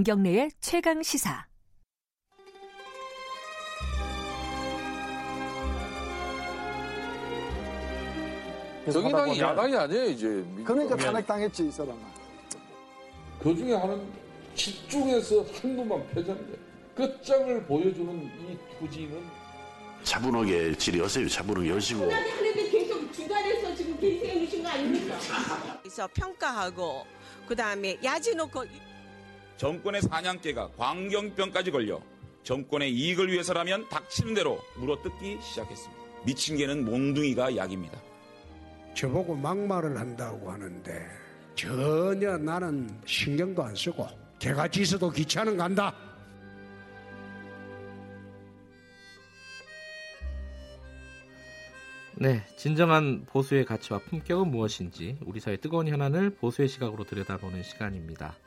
김경래의 최강 시사. 정의당이 야당이 아니에요 이제. 그러니까 탄핵당했지 이 사람은. 그 중에 하나는 집중해서 한두만 패자인데 끝장을 보여주는 이 투지는 차분하게 질의하세요. 차분하게 하시고. 하는데 계속 주관해서 지금 주신 거 아닙니까? 그래서 평가하고 그 다음에 야지 놓고 정권의 사냥개가 광경병까지 걸려 정권의 이익을 위해서라면 닥치는 대로 물어뜯기 시작했습니다. 미친 개는 몽둥이가 약입니다. 저보고 막말을 한다고 하는데 전혀 나는 신경도 안 쓰고 개가 짖어도 귀찮은 간다. 네, 진정한 보수의 가치와 품격은 무엇인지 우리 사회 뜨거운 현안을 보수의 시각으로 들여다보는 시간입니다.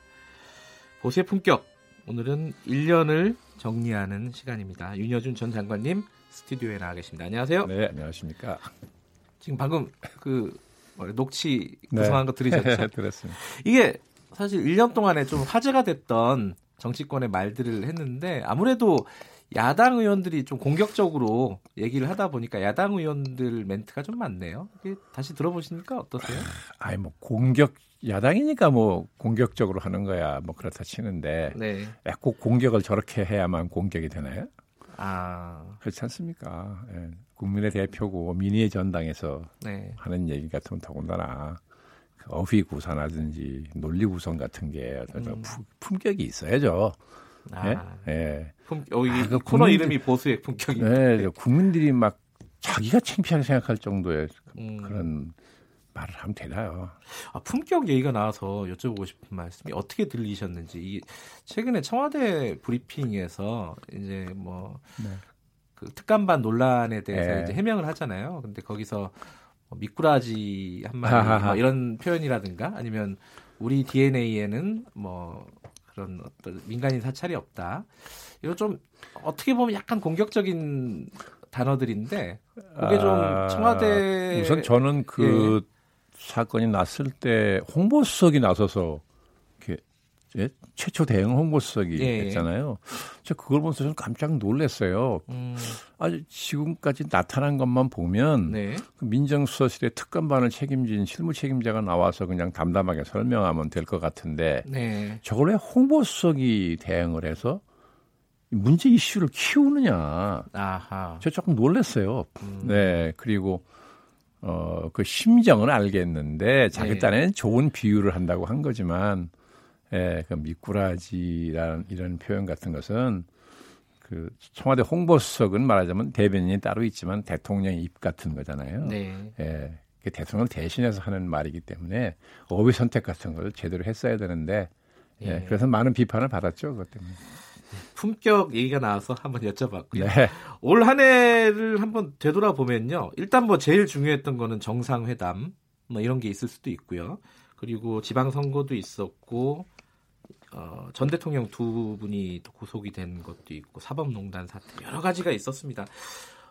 보수의 품격 오늘은 1년을 정리하는 시간입니다. 윤여준 전 장관님 스튜디오에 나와 계십니다. 안녕하세요. 네, 안녕하십니까. 지금 방금 그 녹취 구성한 네. 거 들으셨죠? 들었습니다. 이게 사실 1년 동안에 좀 화제가 됐던 정치권의 말들을 했는데 아무래도 야당 의원들이 좀 공격적으로 얘기를 하다 보니까 야당 의원들 멘트가 좀 많네요. 다시 들어보시니까 어떠세요? 아니 뭐 공격 야당이니까 뭐 공격적으로 하는 거야 뭐 그렇다 치는데 네. 꼭 공격을 저렇게 해야만 공격이 되나요? 아 그렇지 않습니까? 예. 국민의 대표고 민의의 전당에서 네. 하는 얘기 같으면 더군다나 그 어휘 구사라든지 논리 구성 같은 게 음. 품격이 있어야죠. 아, 예? 예. 품, 어, 아, 그 코너 국민들, 이름이 보수의 품격이. 네, 국민들이 막 자기가 창피하게 생각할 정도의 음. 그런 말을 하면 되나요? 아, 품격 얘기가 나와서 여쭤보고 싶은 말씀이 어떻게 들리셨는지. 이, 최근에 청와대 브리핑에서 이제 뭐 네. 그 특감반 논란에 대해서 네. 이제 해명을 하잖아요. 근데 거기서 뭐 미꾸라지 한 마리 뭐 이런 표현이라든가 아니면 우리 DNA에는 뭐 그런 어떤 민간인 사찰이 없다. 이거 좀 어떻게 보면 약간 공격적인 단어들인데 그게 좀 청와대 아, 우선 저는 그 예. 사건이 났을 때 홍보수석이 나서서? 최초 대응 홍보수석이 예. 했잖아요. 제가 그걸 보면서 저는 깜짝 놀랐어요. 음. 아주 지금까지 나타난 것만 보면 네. 그 민정수석실의 특감반을 책임진 실무 책임자가 나와서 그냥 담담하게 설명하면 될 것 같은데 네. 저걸 왜 홍보수석이 대응을 해서 문제 이슈를 키우느냐. 아하. 저 조금 놀랐어요. 음. 네. 그리고 어, 그 심정은 알겠는데 자기 네. 딴에는 좋은 비유를 한다고 한 거지만 예, 그 미꾸라지라는 이런 표현 같은 것은 그 청와대 홍보수석은 말하자면 대변인이 따로 있지만 대통령의 입 같은 거잖아요. 네. 예. 그 대통령을 대신해서 하는 말이기 때문에 어휘 선택 같은 걸 제대로 했어야 되는데 예. 예. 그래서 많은 비판을 받았죠. 그것 때문에. 품격 얘기가 나와서 한번 여쭤봤고요. 네. 올한 해를 한번 되돌아보면요. 일단 뭐 제일 중요했던 거는 정상회담 뭐 이런 게 있을 수도 있고요. 그리고 지방선거도 있었고 어, 전 대통령 두 분이 구속이 된 것도 있고 사법농단 사태 여러 가지가 있었습니다.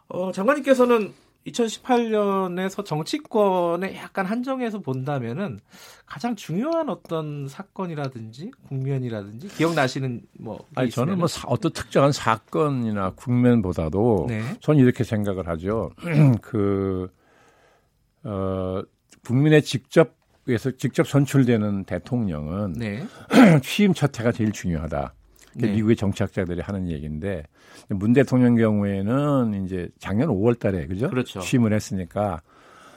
어, 장관님께서는 2018년에서 정치권에 약간 한정해서 본다면은 가장 중요한 어떤 사건이라든지 국면이라든지 기억나시는 뭐 아니 저는 뭐 사, 어떤 특정한 사건이나 국면보다도 네. 저는 이렇게 생각을 하죠. 그 어, 국민의 직접 에서 직접 선출되는 대통령은 네. 취임 첫 해가 제일 중요하다. 네. 미국의 정치학자들이 하는 얘기인데 문 대통령 경우에는 이제 작년 5월달에 그죠? 그렇죠. 취임을 했으니까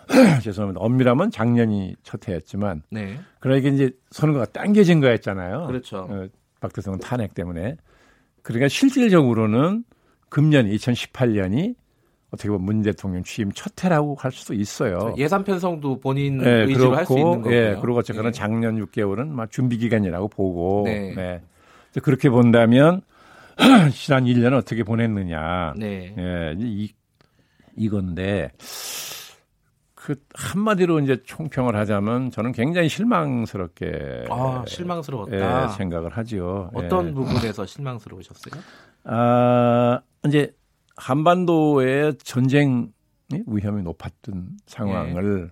죄송합니다. 엄밀하면 작년이 첫 해였지만 네. 그러니까 이제 선거가 당겨진 거였잖아요. 그렇죠. 어, 박 대통령 탄핵 때문에 그러니까 실질적으로는 금년 2018년이 어떻게 보면 문 대통령 취임 첫 해라고 할 수도 있어요. 예산 편성도 본인 네, 의지로 할 수 있는 거고요. 예, 그리고 어쨌거나 예. 작년 6개월은 막 준비 기간이라고 보고 네. 네. 그렇게 본다면 지난 1년을 어떻게 보냈느냐. 네. 예, 이 이건데 그 한마디로 이제 총평을 하자면 저는 굉장히 실망스럽게 아, 실망스러웠다. 예, 생각을 하지요. 어떤 예. 부분에서 실망스러우셨어요? 아, 이제 한반도의 전쟁 위험이 높았던 상황을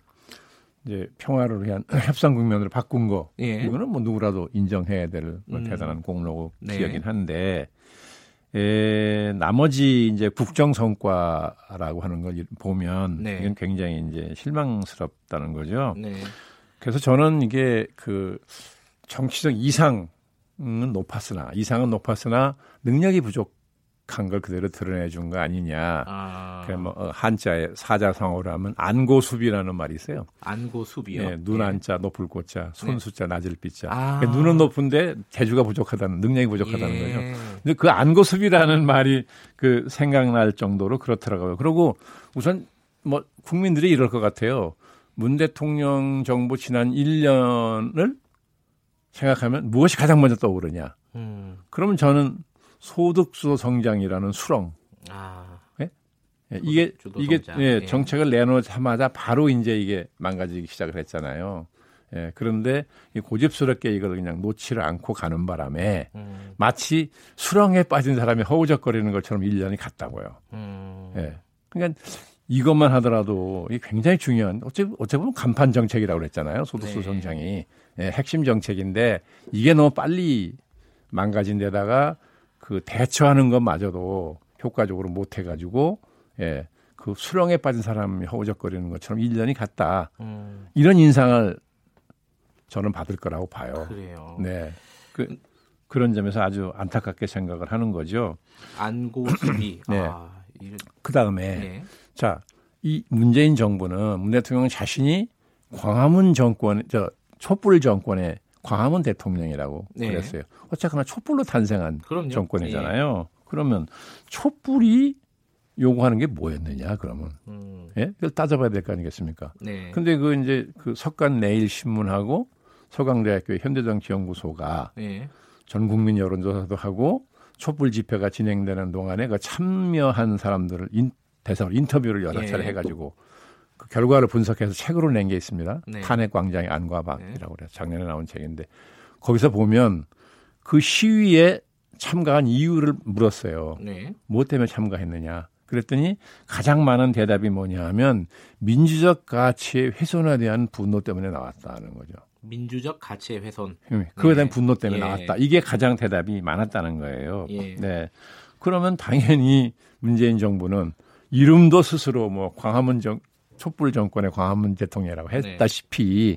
이제 평화를 위한 협상 국면으로 바꾼 거 예. 이거는 뭐 누구라도 인정해야 될뭐 음. 대단한 공로고 네. 기여긴 한데 에, 나머지 이제 국정 성과라고 하는 걸 보면 네. 이건 굉장히 이제 실망스럽다는 거죠. 네. 그래서 저는 이게 그 정치적 이상은 높았으나 이상은 높았으나 능력이 부족 한걸 그대로 드러내 준 거 아니냐. 아, 그뭐 어, 한자에 사자성어로 하면 안고수비라는 말이 있어요. 안고 수비요. 예, 눈 예. 한자 높을 꽃자, 손 네. 숫자 낮을 삐자. 아. 그러니까 눈은 높은데 대주가 부족하다는 능력이 부족하다는 예. 거죠. 근데 그 안고수비라는 말이 그 생각날 정도로 그렇더라고요. 그리고 우선 뭐 국민들이 이럴 것 같아요. 문 대통령 정부 지난 1년을 생각하면 무엇이 가장 먼저 떠오르냐? 음. 그러면 저는 소득주도 성장이라는 수렁. 아. 예, 이게 소득주도 이게 성장. 예, 예. 정책을 내놓자마자 바로 이제 이게 망가지기 시작을 했잖아요. 예, 그런데 이 고집스럽게 이걸 그냥 놓지를 않고 가는 바람에 음. 마치 수렁에 빠진 사람이 허우적거리는 것처럼 1년이 갔다고요. 음. 예. 그러니까 이것만 하더라도 이게 굉장히 중요한 어째 어째 보면 간판 정책이라고 그랬잖아요. 소득수 네. 성장이 예, 핵심 정책인데 이게 너무 빨리 망가진 데다가 그 대처하는 것마저도 효과적으로 못 해가지고 예, 그 수렁에 빠진 사람이 허우적거리는 것처럼 1년이 갔다. 음. 이런 인상을 저는 받을 거라고 봐요. 그래요. 네. 그, 그런 점에서 아주 안타깝게 생각을 하는 거죠. 안고 수비. 네. 아, 이런 그 다음에 예. 자, 이 문재인 정부는 문 대통령 자신이 광화문 정권, 저 촛불 정권의 광화문 대통령이라고 네. 그랬어요. 어쨌거나 촛불로 탄생한 그럼요. 정권이잖아요. 그러면 촛불이 요구하는 게 뭐였느냐, 그러면. 음. 예? 그걸 따져봐야 될 거 아니겠습니까? 네. 근데 그 이제 그 석간 내일 신문하고 서강대학교 현대정치연구소가 예. 전 국민 여론조사도 하고 촛불 집회가 진행되는 동안에 그 참여한 사람들을 인, 대상으로 인터뷰를 여러 예. 차례 해가지고 그 결과를 분석해서 책으로 낸 게 있습니다. 네. 탄핵 광장의 안과 밖이라고 그래요. 작년에 나온 책인데 거기서 보면 그 시위에 참가한 이유를 물었어요. 네. 무엇 때문에 참가했느냐. 그랬더니 가장 많은 대답이 뭐냐 하면 민주적 가치의 훼손에 대한 분노 때문에 나왔다는 거죠. 민주적 가치의 훼손. 그거에 대한 네. 분노 때문에 예. 나왔다. 이게 가장 대답이 많았다는 거예요. 예. 네. 그러면 당연히 문재인 정부는 이름도 스스로 뭐 광화문 정 촛불 정권의 광화문 대통령이라고 네. 했다시피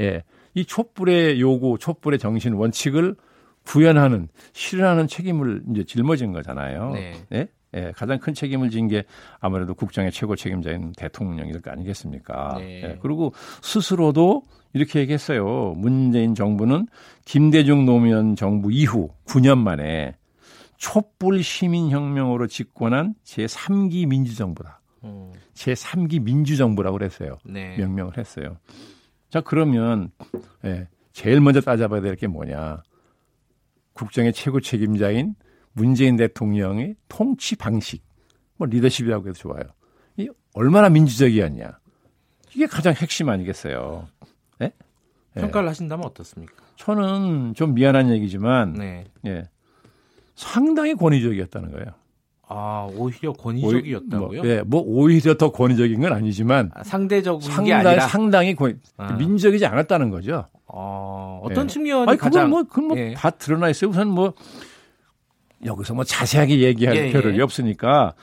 예. 이 촛불의 요구, 촛불의 정신 원칙을 구현하는 실현하는 책임을 이제 짊어진 거잖아요. 네. 예? 예, 가장 큰 책임을 진 게 아무래도 국정의 최고 책임자인 대통령일 거 아니겠습니까? 네. 예, 그리고 스스로도 이렇게 얘기했어요. 문재인 정부는 김대중 노무현 정부 이후 9년 만에 촛불 시민혁명으로 집권한 제3기 민주정부다. 음. 제3기 민주정부라고 그랬어요. 네. 명명을 했어요. 자, 그러면, 예, 제일 먼저 따져봐야 될 게 뭐냐. 국정의 최고 책임자인 문재인 대통령의 통치 방식, 뭐 리더십이라고 해도 좋아요. 이 얼마나 민주적이었냐. 이게 가장 핵심 아니겠어요. 예? 예. 평가를 하신다면 어떻습니까? 저는 좀 미안한 얘기지만, 네. 예. 상당히 권위적이었다는 거예요. 아, 오히려 오히- 권위적이었다고요? 뭐, 예, 뭐 오히려 더 권위적인 건 아니지만 아, 상대적인 게 상당히 아니라 상당히 권위, 아. 민주적이지 않았다는 거죠. 어, 어떤 예. 측면이 아니, 가장 뭐, 그건 뭐, 예. 다 드러나 있어요. 우선 뭐, 여기서 뭐 자세하게 얘기할 예, 필요는 예. 없으니까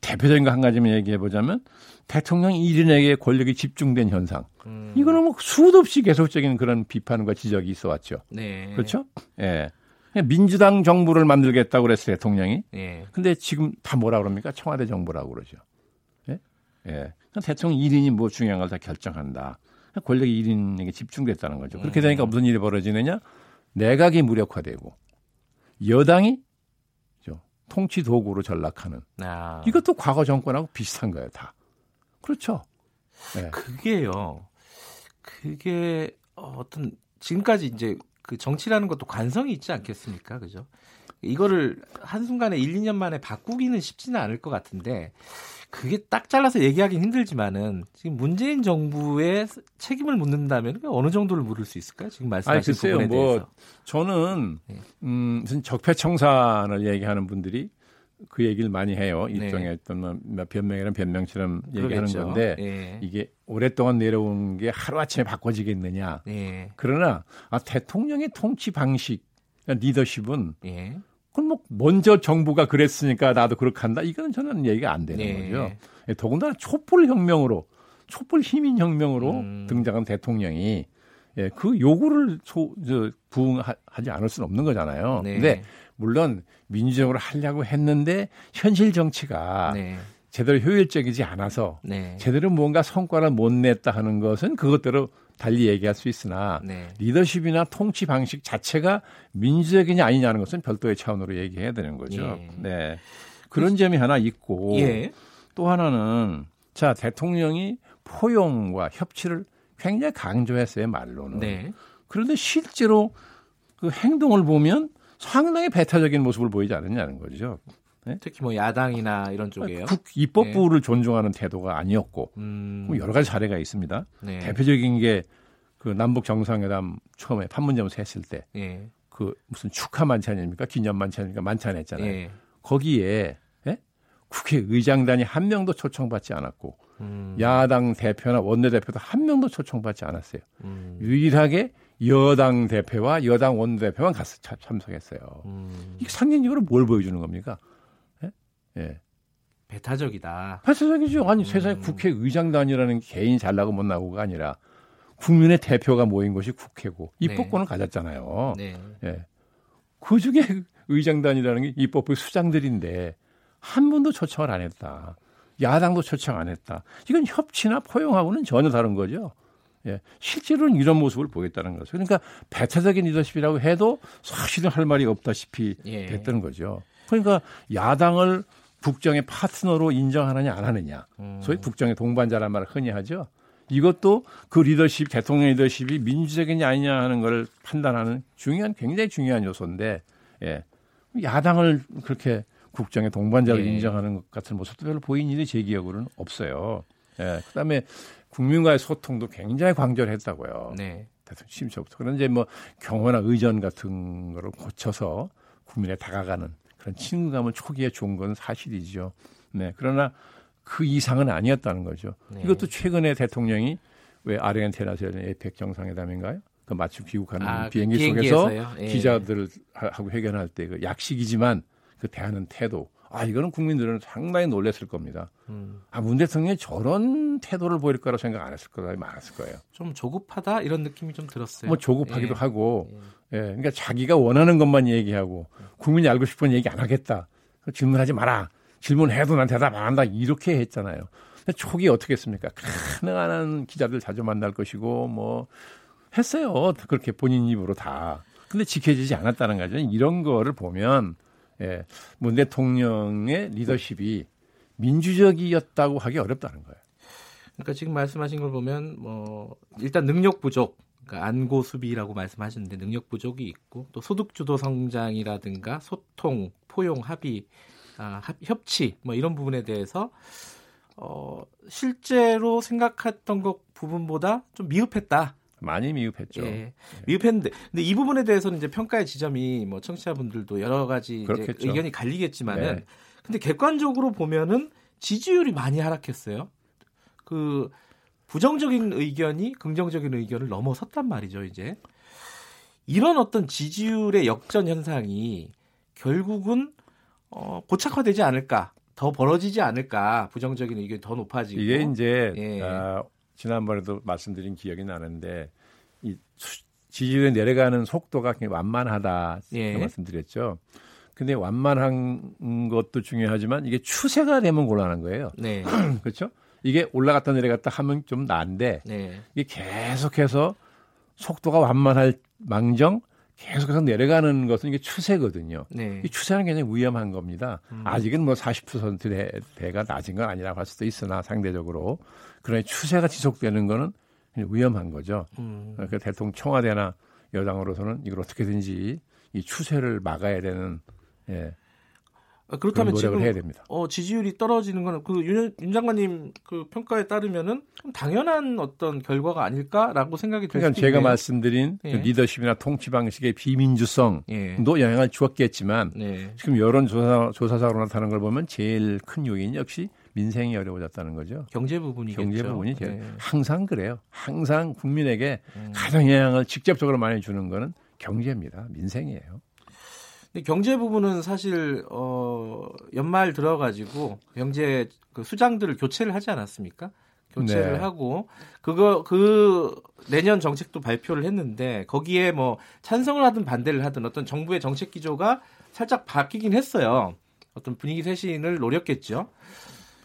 대표적인 거 한 가지만 얘기해 보자면 대통령 1인에게 권력이 집중된 현상. 음, 이거는 뭐 수도 없이 계속적인 그런 비판과 지적이 있어 왔죠. 네. 그렇죠? 예. 민주당 정부를 만들겠다고 그랬어요, 대통령이. 예. 근데 지금 다 뭐라 그럽니까? 청와대 정부라고 그러죠. 예? 예. 대통령 1인이 뭐 중요한 걸 다 결정한다. 권력이 1인에게 집중됐다는 거죠. 그렇게 되니까 무슨 일이 벌어지느냐? 내각이 무력화되고 여당이 죠. 통치 도구로 전락하는 아, 이것도 과거 정권하고 비슷한 거예요, 다. 그렇죠. 예. 그게요. 그게 어, 어떤 지금까지 이제 그 정치라는 것도 관성이 있지 않겠습니까? 그죠? 이거를 한순간에 1, 2년 만에 바꾸기는 쉽지는 않을 것 같은데 그게 딱 잘라서 얘기하기는 힘들지만은 지금 문재인 정부의 책임을 묻는다면 어느 정도를 물을 수 있을까요? 지금 아니, 말씀하신 글쎄요, 부분에 뭐, 대해서. 저는, 네. 음, 무슨 적폐청산을 얘기하는 분들이 그 얘기를 많이 해요. 네. 일종의 어떤 뭐 변명이란 변명처럼 얘기하는 그러겠죠. 건데 예. 이게 오랫동안 내려온 게 하루아침에 바꿔지겠느냐. 예. 그러나 아, 대통령의 통치 방식, 리더십은 예. 그건 뭐 먼저 정부가 그랬으니까 나도 그렇게 한다. 이거는 저는 얘기가 안 되는 네. 거죠. 예, 더군다나 촛불 혁명으로 촛불 시민 혁명으로 음. 등장한 대통령이 예, 그 요구를 소, 저, 부응하지 않을 수는 없는 거잖아요. 네. 근데 물론 민주적으로 하려고 했는데 현실 정치가 네. 제대로 효율적이지 않아서 네. 제대로 뭔가 성과를 못 냈다 하는 것은 그것대로 달리 얘기할 수 있으나 네. 리더십이나 통치 방식 자체가 민주적이냐 아니냐는 것은 별도의 차원으로 얘기해야 되는 거죠. 예. 네. 그런 점이 하나 있고 예. 또 하나는 자 대통령이 포용과 협치를 굉장히 강조했어요 말로는. 네. 그런데 실제로 그 행동을 보면 상당히 배타적인 모습을 보이지 않느냐는 거죠. 특히 뭐 야당이나 이런 쪽에요. 국 입법부를 존중하는 태도가 아니었고 음. 뭐 여러 가지 사례가 있습니다. 네. 대표적인 게 그 남북 정상회담 처음에 판문점에서 했을 때 예. 그 무슨 축하 만찬입니까? 기념 만찬입니까? 만찬 했잖아요. 예. 거기에 예? 국회의장단이 한 명도 초청받지 않았고 음. 야당 대표나 원내대표도 한 명도 초청받지 않았어요. 음. 유일하게 여당 대표와 여당 원내대표만 가서 참- 참석했어요. 음. 이게 상징적으로 뭘 보여주는 겁니까? 예? 예. 배타적이다. 발사적이죠. 아니 음. 세상에 국회의장단이라는 게 개인이 잘나고 못나고가 아니라 국민의 대표가 모인 것이 국회고 입법권을 가졌잖아요. 네. 예. 그 중에 의장단이라는 게 입법부의 수장들인데 한 분도 초청을 안 했다. 야당도 초청 안 했다. 이건 협치나 포용하고는 전혀 다른 거죠. 예. 실제로는 이런 모습을 보였다는 거죠. 그러니까 배타적인 리더십이라고 해도 사실은 할 말이 없다시피 예. 됐다는 거죠. 그러니까 야당을 국정의 파트너로 인정하느냐 안 하느냐. 음. 소위 국정의 동반자란 말을 흔히 하죠. 이것도 그 리더십, 대통령 리더십이 민주적이냐 아니냐 하는 걸 판단하는 중요한, 굉장히 중요한 요소인데, 예. 야당을 그렇게 국정의 동반자로 예. 인정하는 것 같은 모습도 별로 보인 일이 제 기억으로는 없어요. 예. 그 다음에 국민과의 소통도 굉장히 광절했다고요. 네. 대통령 심처부터. 그런데 뭐 경호나 의전 같은 거를 고쳐서 국민에 다가가는 그런 친근감을 초기에 준 건 사실이죠. 네. 그러나 그 이상은 아니었다는 거죠. 네. 이것도 최근에 대통령이 왜 아르헨티나에서 열린 에펙 정상회담인가요? 그 마침 귀국하는 아, 그 비행기 속에서? 예. 기자들하고 회견할 때 그 약식이지만 그 대하는 태도. 아, 이거는 국민들은 상당히 놀랐을 겁니다. 음. 아, 문 대통령이 저런 태도를 보일 거라고 생각 안 했을 거다 많았을 거예요. 좀 조급하다 이런 느낌이 좀 들었어요. 뭐 조급하기도 예. 하고, 예. 그러니까 자기가 원하는 것만 얘기하고 국민이 알고 싶은 얘기 안 하겠다. 질문하지 마라. 질문해도 난 대답 안 한다. 이렇게 했잖아요. 근데 초기에 어떻게 했습니까? 가능한 기자들 자주 만날 것이고 뭐 했어요. 그렇게 본인 입으로 다. 근데 지켜지지 않았다는 거죠. 이런 거를 보면 예, 문 대통령의 리더십이 민주적이었다고 하기 어렵다는 거예요. 그러니까 지금 말씀하신 걸 보면 뭐 일단 능력 부족, 그러니까 안고 수비라고 말씀하시는데 능력 부족이 있고 또 소득 주도 성장이라든가 소통, 포용, 합의, 아, 합- 협치 뭐 이런 부분에 대해서 어, 실제로 생각했던 것 부분보다 좀 미흡했다. 많이 미흡했죠. 예, 미흡했는데, 근데 이 부분에 대해서는 이제 평가의 지점이 뭐 청취자분들도 여러 가지. 의견이 갈리겠지만은, 네. 근데 객관적으로 보면은 지지율이 많이 하락했어요. 그 부정적인 의견이 긍정적인 의견을 넘어섰단 말이죠, 이제. 이런 어떤 지지율의 역전 현상이 결국은 어, 고착화되지 않을까, 더 벌어지지 않을까, 부정적인 의견이 더 높아지고. 이게 이제 예. 아, 지난번에도 말씀드린 기억이 나는데 이 수- 지지율이 내려가는 속도가 굉장히 완만하다 예. 말씀드렸죠. 근데 완만한 것도 중요하지만 이게 추세가 되면 곤란한 거예요. 네, 그렇죠? 이게 올라갔다 내려갔다 하면 좀 나은데 네, 이게 계속해서 속도가 완만할 망정 계속해서 내려가는 것은 이게 추세거든요. 네. 이 추세는 굉장히 위험한 겁니다. 음. 아직은 뭐 40%대가 낮은 건 아니라고 할 수도 있으나 상대적으로 이 추세가 지속되는 거는 위험한 거죠. 음. 그 대통령 청와대나 여당으로서는 이걸 어떻게든지 이 추세를 막아야 되는 예. 아, 그렇다면 지금 해야 됩니다. 어, 지지율이 떨어지는 거는 그윤 윤 장관님 그 평가에 따르면은 당연한 어떤 결과가 아닐까라고 생각이 들 그러니까 제가 있네요. 말씀드린 그 예. 리더십이나 통치 방식의 비민주성도 예. 영향을 주었겠지만 네. 지금 여론 조사 조사사로 나타나는 걸 보면 제일 큰 요인이 역시 민생이 어려워졌다는 거죠. 경제 부분이겠죠. 경제 부분이 네. 항상 그래요. 항상 국민에게 음. 가장 영향을 직접적으로 많이 주는 거는 경제입니다. 민생이에요. 근데 경제 부분은 사실 어 연말 들어가지고 경제 그 수장들을 교체를 하지 않았습니까? 교체를 네. 하고 그거 그 내년 정책도 발표를 했는데 거기에 뭐 찬성을 하든 반대를 하든 어떤 정부의 정책 기조가 살짝 바뀌긴 했어요. 어떤 분위기 쇄신을 노렸겠죠.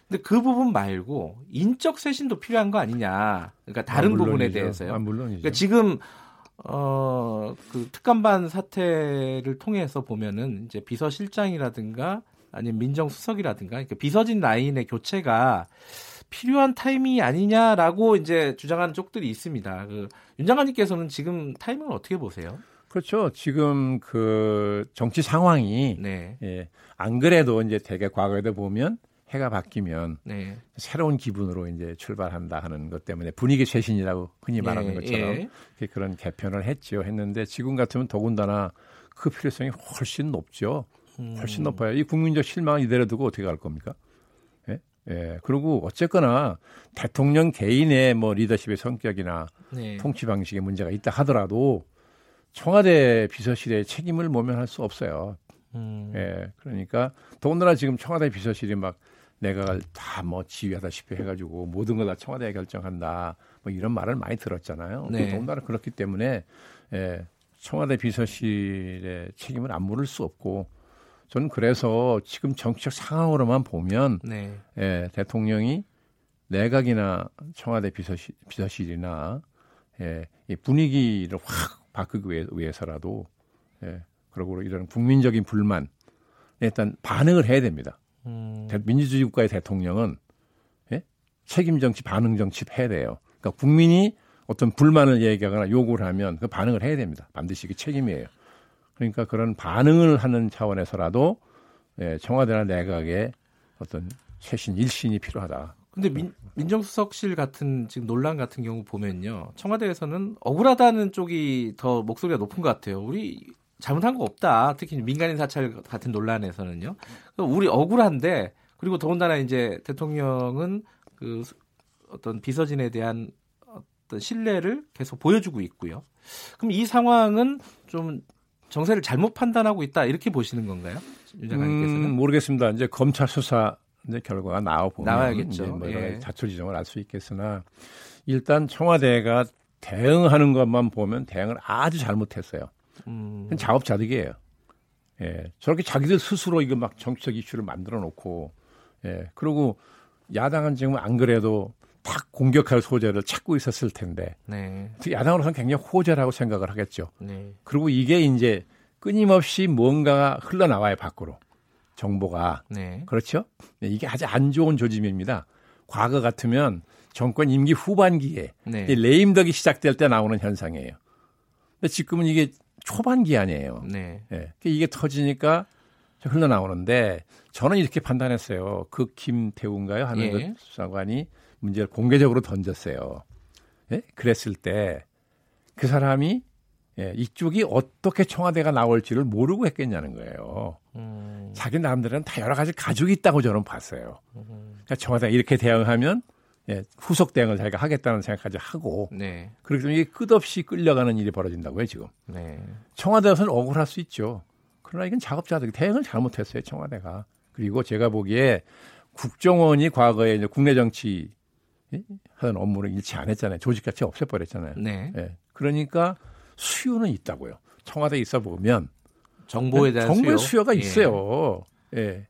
근데 그 부분 말고 인적 쇄신도 필요한 거 아니냐. 그러니까 다른 아, 부분에. 대해서요. 아, 물론이죠. 그러니까 지금 어, 그 특감반 사태를 통해서 보면은 이제 비서실장이라든가 아니면 민정수석이라든가 그러니까 비서진 라인의 교체가 필요한 타이밍이 아니냐라고 이제 주장하는 쪽들이 있습니다. 그 윤 장관님께서는 지금 타이밍을 어떻게 보세요? 그렇죠. 지금 그 정치 상황이 네. 예, 안 그래도 이제 대개 과거에도 보면 해가 바뀌면 네. 새로운 기분으로 이제 출발한다 하는 것 때문에 분위기 쇄신이라고 흔히 말하는 예, 것처럼 예. 그런 개편을 했지요. 했는데 지금 같으면 더군다나 그 필요성이 훨씬 높죠. 음. 훨씬 높아요. 이 국민적 실망을 이대로 두고 어떻게 갈 겁니까? 예? 예. 그리고 어쨌거나 대통령 개인의 뭐 리더십의 성격이나 네. 통치 방식에 문제가 있다 하더라도 청와대 비서실의 책임을 모면할 수 없어요. 음. 예. 그러니까 더군다나 지금 청와대 비서실이 막 내가 다 뭐 지휘하다시피 해가지고 모든 걸 다 청와대가 결정한다. 뭐 이런 말을 많이 들었잖아요. 네. 더군다나 그렇기 때문에 예, 청와대 비서실의 책임을 안 물을 수 없고 저는 그래서 지금 정치적 상황으로만 보면 네. 예, 대통령이 내각이나 청와대 비서실, 비서실이나 예, 이 분위기를 확 바꾸기 위해, 위해서라도 예, 그리고 이런 국민적인 불만 일단 반응을 해야 됩니다. 음. 대- 민주주의 국가의 대통령은 예? 책임 정치, 반응 정치 해야 돼요. 그러니까 국민이 어떤 불만을 얘기하거나 요구를 하면 그 반응을 해야 됩니다. 반드시 그 책임이에요. 그러니까 그런 반응을 하는 차원에서라도 예, 청와대나 내각의 어떤 쇄신 일신이 필요하다. 근데 민, 민정수석실 같은 지금 논란 같은 경우 보면요. 청와대에서는 억울하다는 쪽이 더 목소리가 높은 것 같아요. 우리 잘못한 거 없다. 특히 민간인 사찰 같은 논란에서는요. 우리 억울한데 그리고 더군다나 이제 대통령은 그 수- 어떤 비서진에 대한 어떤 신뢰를 계속 보여주고 있고요. 그럼 이 상황은 좀 정세를 잘못 판단하고 있다 이렇게 보시는 건가요, 윤 장관님께서는? 음, 모르겠습니다. 이제 검찰 수사 이제 결과가 나와 보면 나와야겠죠. 뭐 예. 가지 자초지종을 알 수 있겠으나 일단 청와대가 대응하는 것만 보면 대응을 아주 잘못했어요. 음, 작업자득이에요. 예, 저렇게 자기들 스스로 이거 막 정치적 이슈를 만들어 놓고, 예, 그리고 야당은 지금 안 그래도 딱 공격할 소재를 찾고 있었을 텐데, 네, 야당으로서는 굉장히 호재라고 생각을 하겠죠. 네, 그리고 이게 이제 끊임없이 뭔가가 흘러나와요, 밖으로. 정보가. 네, 그렇죠? 네, 이게 아주 안 좋은 조짐입니다. 과거 같으면 정권 임기 후반기에 네. 이 레임덕이 시작될 때 나오는 현상이에요. 근데 지금은 이게 초반기 아니에요. 네. 예. 이게 터지니까 흘러나오는데 저는 이렇게 판단했어요. 그 김태우인가요? 하는 예. 그 수사관이 문제를 공개적으로 던졌어요. 예? 그랬을 때 그 사람이 예, 이쪽이 어떻게 청와대가 나올지를 모르고 했겠냐는 거예요. 음, 자기 나름대로는 다 여러 가지 가족이 있다고 저는 봤어요. 그러니까 청와대가 이렇게 대응하면 예, 후속 대응을 자기가 하겠다는 생각까지 하고 네, 그렇기 때문에 이게 끝없이 끌려가는 일이 벌어진다고요 지금. 네. 청와대에서는 억울할 수 있죠. 그러나 이건 작업자들 대응을 잘못했어요 청와대가. 그리고 제가 보기에 국정원이 과거에 이제 국내 정치 예, 하던 업무를 일치 안 했잖아요. 조직같이 없애버렸잖아요. 네. 예. 그러니까 수요는 있다고요. 청와대에 있어 보면 정보에 대한 정보의 수요? 수요가 예. 있어요. 예.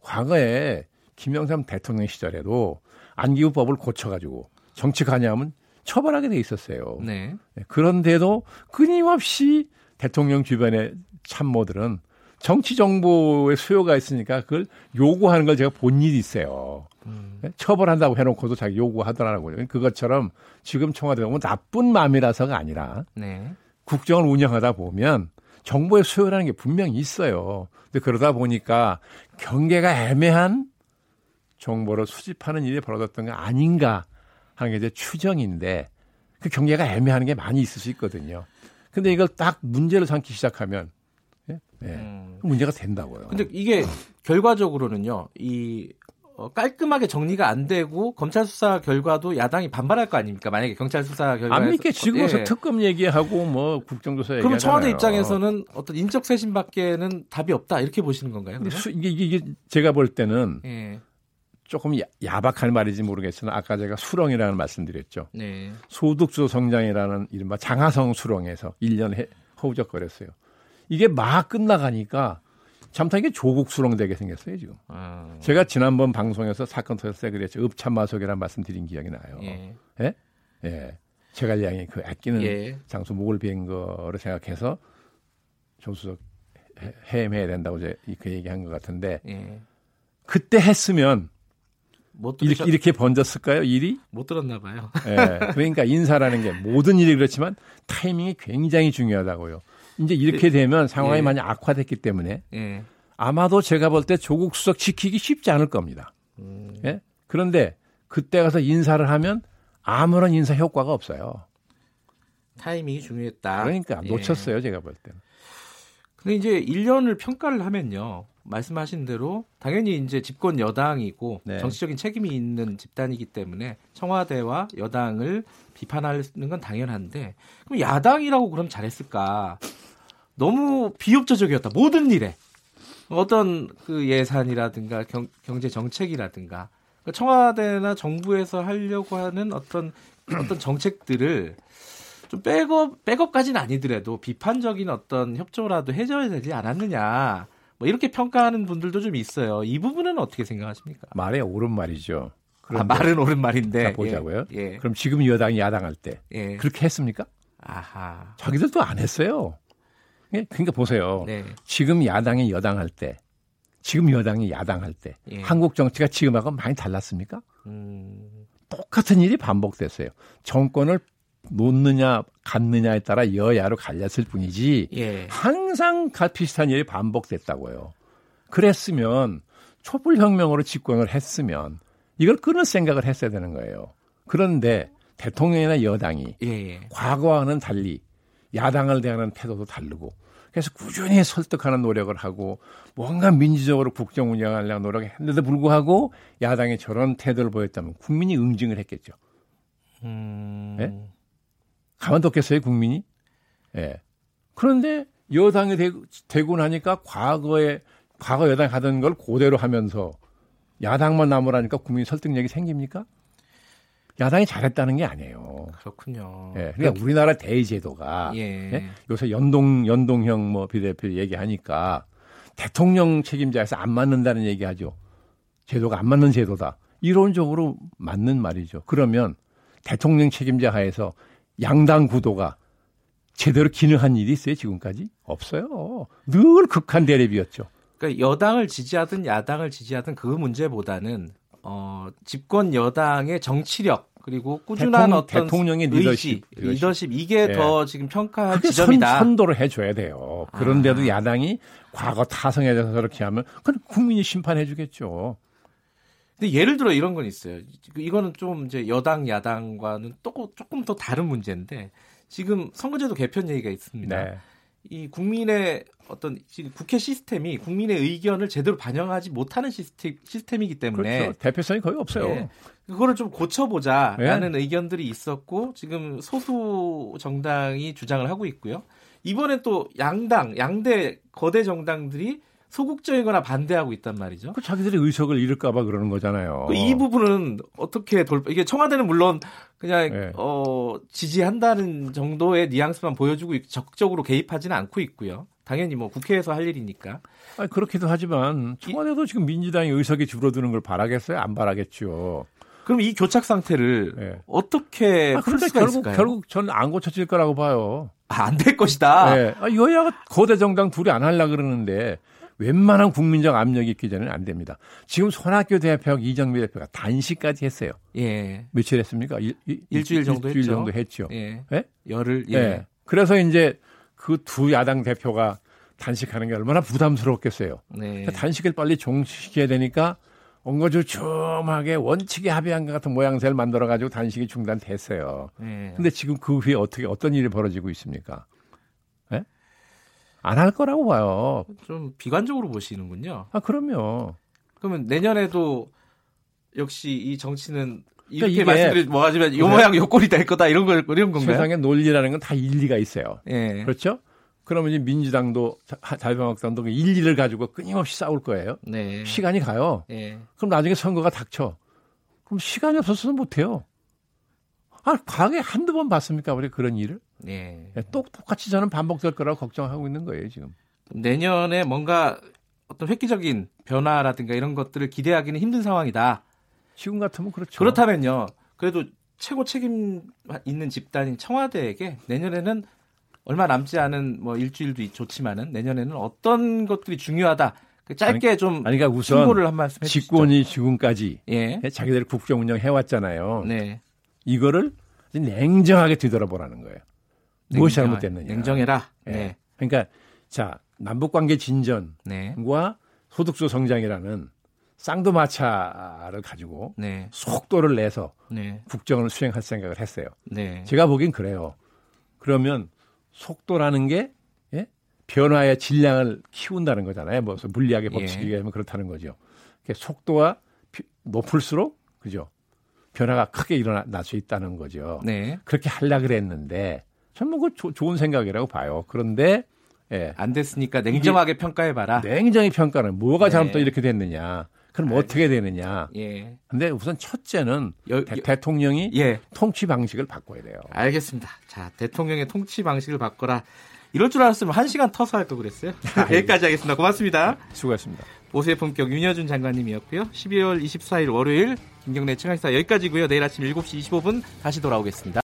과거에 김영삼 대통령 시절에도 안기부법을 고쳐가지고 정치 관여하면 처벌하게 돼 있었어요. 네. 예, 그런데도 끊임없이 대통령 주변의 참모들은 정치 정보의 수요가 있으니까 그걸 요구하는 걸 제가 본 일이 있어요. 음. 예, 처벌한다고 해놓고도 자기 요구하더라고요. 그것처럼 지금 청와대가 뭐 나쁜 마음이라서가 아니라 네. 국정을 운영하다 보면 정보의 수요라는 게 분명히 있어요. 근데 그러다 보니까 경계가 애매한 정보를 수집하는 일이 벌어졌던 게 아닌가 하는 게 이제 추정인데 그 경계가 애매한 게 많이 있을 수 있거든요. 근데 이걸 딱 문제를 삼기 시작하면 예? 예. 음. 문제가 된다고요. 근데 이게 결과적으로는요, 이 어, 깔끔하게 정리가 안 되고 검찰 수사 결과도 야당이 반발할 거 아닙니까? 만약에 경찰 수사 결과 안 믿게 지금서 특검 얘기하고 뭐 국정조사 얘기하잖아요. 그럼 청와대 입장에서는 어떤 인적 쇄신밖에는 답이 없다 이렇게 보시는 건가요? 수, 이게, 이게 제가 볼 때는 예. 조금 야, 야박한 말인지 모르겠으나 아까 제가 수렁이라는 말씀드렸죠. 네. 소득주 성장이라는 이른바 장하성 수렁에서 1년 해, 허우적거렸어요. 이게 막 끝나가니까 참다 이게 조국 수렁 되게 생겼어요 지금. 아, 제가 지난번 방송에서 사건 터졌을 때 그랬죠. 읍참마속이라는 말씀드린 기억이 나요. 예. 예? 예. 제갈량이 그 아끼는 예. 장소 목을 비운 거를 생각해서 조수석 해임해야 된다고 이제 그 얘기한 것 같은데 예. 그때 했으면 못 이렇게, 들으셨, 이렇게 번졌을까요 일이? 못 들었나 봐요. 예. 그러니까 인사라는 게 모든 일이 그렇지만 타이밍이 굉장히 중요하다고요. 이제 이렇게 되면 상황이 예. 많이 악화됐기 때문에 예. 아마도 제가 볼 때 조국 수석 지키기 쉽지 않을 겁니다. 음, 예? 그런데 그때 가서 인사를 하면 아무런 인사 효과가 없어요. 타이밍이 중요했다. 그러니까 예. 놓쳤어요, 제가 볼 때는. 근데 이제 1년을 평가를 하면요. 말씀하신 대로 당연히 이제 집권 여당이고 네. 정치적인 책임이 있는 집단이기 때문에 청와대와 여당을 비판하는 건 당연한데 그럼 야당이라고 그럼 잘했을까? 너무 비협조적이었다. 모든 일에 어떤 그 예산이라든가 경, 경제 정책이라든가 그러니까 청와대나 정부에서 하려고 하는 어떤 어떤 정책들을 좀 백업 백업까지는 아니더라도 비판적인 어떤 협조라도 해줘야 되지 않았느냐 뭐 이렇게 평가하는 분들도 좀 있어요. 이 부분은 어떻게 생각하십니까? 말에 옳은 말이죠. 아, 말은 옳은 말인데 자, 보자고요. 예, 예, 그럼 지금 여당이 야당할 때 예. 그렇게 했습니까? 아하. 자기들도 안 했어요. 예? 그러니까 보세요. 네. 지금 야당이 여당할 때, 지금 여당이 야당할 때, 예. 한국 정치가 지금하고 많이 달랐습니까? 음, 똑같은 일이 반복됐어요. 정권을 놓느냐 갖느냐에 따라 여야로 갈렸을 뿐이지 예. 항상 가- 비슷한 일이 반복됐다고요. 그랬으면 촛불 혁명으로 집권을 했으면 이걸 끊을 생각을 했어야 되는 거예요. 그런데 대통령이나 여당이 예, 예. 과거와는 달리 야당을 대하는 태도도 다르고 그래서 꾸준히 설득하는 노력을 하고 뭔가 민주적으로 국정 운영하려는 노력을 했는데도 불구하고 야당이 저런 태도를 보였다면 국민이 응징을 했겠죠. 음, 예? 가만뒀겠어요, 국민이? 예. 그런데 여당이 되, 되고 나니까 과거에, 과거 여당이 하던 걸 그대로 하면서 야당만 남으라니까 국민 설득력이 생깁니까? 야당이 잘했다는 게 아니에요. 그렇군요. 예. 그러니까 우리나라 대의제도가 예. 예? 요새 연동, 연동형 뭐 비대표 얘기하니까 대통령 책임자에서 안 맞는다는 얘기하죠. 제도가 안 맞는 제도다. 이론적으로 맞는 말이죠. 그러면 대통령 책임자 하에서 양당 구도가 제대로 기능한 일이 있어요, 지금까지? 없어요. 늘 극한 대립이었죠. 그러니까 여당을 지지하든 야당을 지지하든 그 문제보다는 어, 집권 여당의 정치력 그리고 꾸준한 대통령- 어떤 대통령의 의지, 리더십, 리더십, 이게 예. 더 지금 평가할 지점이다. 선, 선도를 해줘야 돼요. 그런데도 아. 야당이 과거 타성에 대해서 그렇게 하면 그건 국민이 심판해 주겠죠. 근데 예를 들어 이런 건 있어요. 이거는 좀 이제 여당 야당과는 또 조금 더 다른 문제인데 지금 선거제도 개편 얘기가 있습니다. 네. 이 국민의 어떤 지금 국회 시스템이 국민의 의견을 제대로 반영하지 못하는 시스템, 시스템이기 때문에 그렇죠. 대표성이 거의 없어요. 예. 그거를 좀 고쳐보자라는 예. 의견들이 있었고 지금 소수 정당이 주장을 하고 있고요. 이번엔 또 양당, 양대 거대 정당들이 소극적이거나 반대하고 있단 말이죠. 그 자기들이 의석을 잃을까봐 그러는 거잖아요. 그이 부분은 어떻게 돌파? 이게 청와대는 물론 그냥 예. 어, 지지한다는 정도의 뉘앙스만 보여주고 있- 적극적으로 개입하지는 않고 있고요. 당연히 뭐 국회에서 할 일이니까. 아니, 그렇기도 하지만 청와대도 지금 민주당의 의석이 줄어드는 걸 바라겠어요? 안 바라겠죠. 그럼 이 교착 상태를 예. 어떻게 아, 풀 수가 결국 있을까요? 결국 저는 안 고쳐질 거라고 봐요. 아, 안 될 것이다. 예. 아, 여야가 거대 정당 둘이 안 하려 그러는데 웬만한 국민적 압력이 있기 전에는 안 됩니다. 지금 손학규 대표하고 이정미 대표가 단식까지 했어요. 예. 며칠 했습니까? 일, 일주일 정도 일주일 했죠. 정도 했죠. 예. 예? 열을 예. 예. 그래서 이제 그 두 야당 대표가 단식하는 게 얼마나 부담스럽겠어요. 네. 단식을 빨리 종식해야 되니까 엉거주춤하게 원칙에 합의한 것 같은 모양새를 만들어 가지고 단식이 중단됐어요. 네. 근데 지금 그 후에 어떻게 어떤 일이 벌어지고 있습니까? 예? 안할 거라고 봐요. 좀 비관적으로 보시는군요. 아, 그럼요. 그러면 내년에도 역시 이 정치는 그러니까 이렇게 이게- 말씀드리 뭐 하지만 요 네. 모양 요 꼴이 될 거다 이런 걸 이런 건가요? 세상의 논리라는 건 다 일리가 있어요. 예. 그렇죠? 그러면 이제 민주당도 자- 자유한국당도 그 일리를 가지고 끊임없이 싸울 거예요. 네. 시간이 가요. 예. 그럼 나중에 선거가 닥쳐. 그럼 시간이 없어서 못해요. 아, 과거에 한두 번 봤습니까? 우리 그런 일을? 예. 예, 또 똑같이 저는 반복될 거라고 걱정하고 있는 거예요, 지금. 내년에 뭔가 어떤 획기적인 변화라든가 이런 것들을 기대하기는 힘든 상황이다. 지금 같으면 그렇죠. 그렇다면요. 그래도 최고 책임 있는 집단인 청와대에게 내년에는 얼마 남지 않은 뭐 일주일도 좋지만은 내년에는 어떤 것들이 중요하다. 그 짧게 좀 아니, 그러니까 우선 한 말씀 해주시죠. 집권이 지금까지 예. 자기들 국정 운영 해왔잖아요. 네. 이거를 냉정하게 뒤돌아보라는 거예요. 무엇이 잘못됐느냐. 냉정해라. 예. 네. 그러니까 자 남북 관계 진전과 네. 소득주 성장이라는 쌍두마차를 가지고 네. 속도를 내서 네. 국정을 수행할 생각을 했어요. 네. 제가 보기엔 그래요. 그러면 속도라는 게 예? 변화의 질량을 키운다는 거잖아요. 뭐 물리학의 예. 법칙에 의하면 그렇다는 거죠. 그러니까 속도가 피- 높을수록 그죠? 변화가 크게 일어날 수 있다는 거죠. 네. 그렇게 하려고 그랬는데 저는 그 조- 좋은 생각이라고 봐요. 그런데 예. 안 됐으니까 냉정하게 평가해 봐라. 냉정히 평가는 뭐가 네. 잘못 이렇게 됐느냐. 그럼 어떻게 되느냐. 예. 근데 우선 첫째는 여- 대, 여- 대통령이 예. 통치 방식을 바꿔야 돼요. 알겠습니다. 자, 대통령의 통치 방식을 바꿔라. 이럴 줄 알았으면 한 시간 터서 할 거 그랬어요. 여기까지 하겠습니다. 고맙습니다. 수고했습니다. 보수의 품격 윤여준 장관님이었고요. 12월 24일 월요일 김경래 최강시사 여기까지고요. 내일 아침 7시 25분 다시 돌아오겠습니다.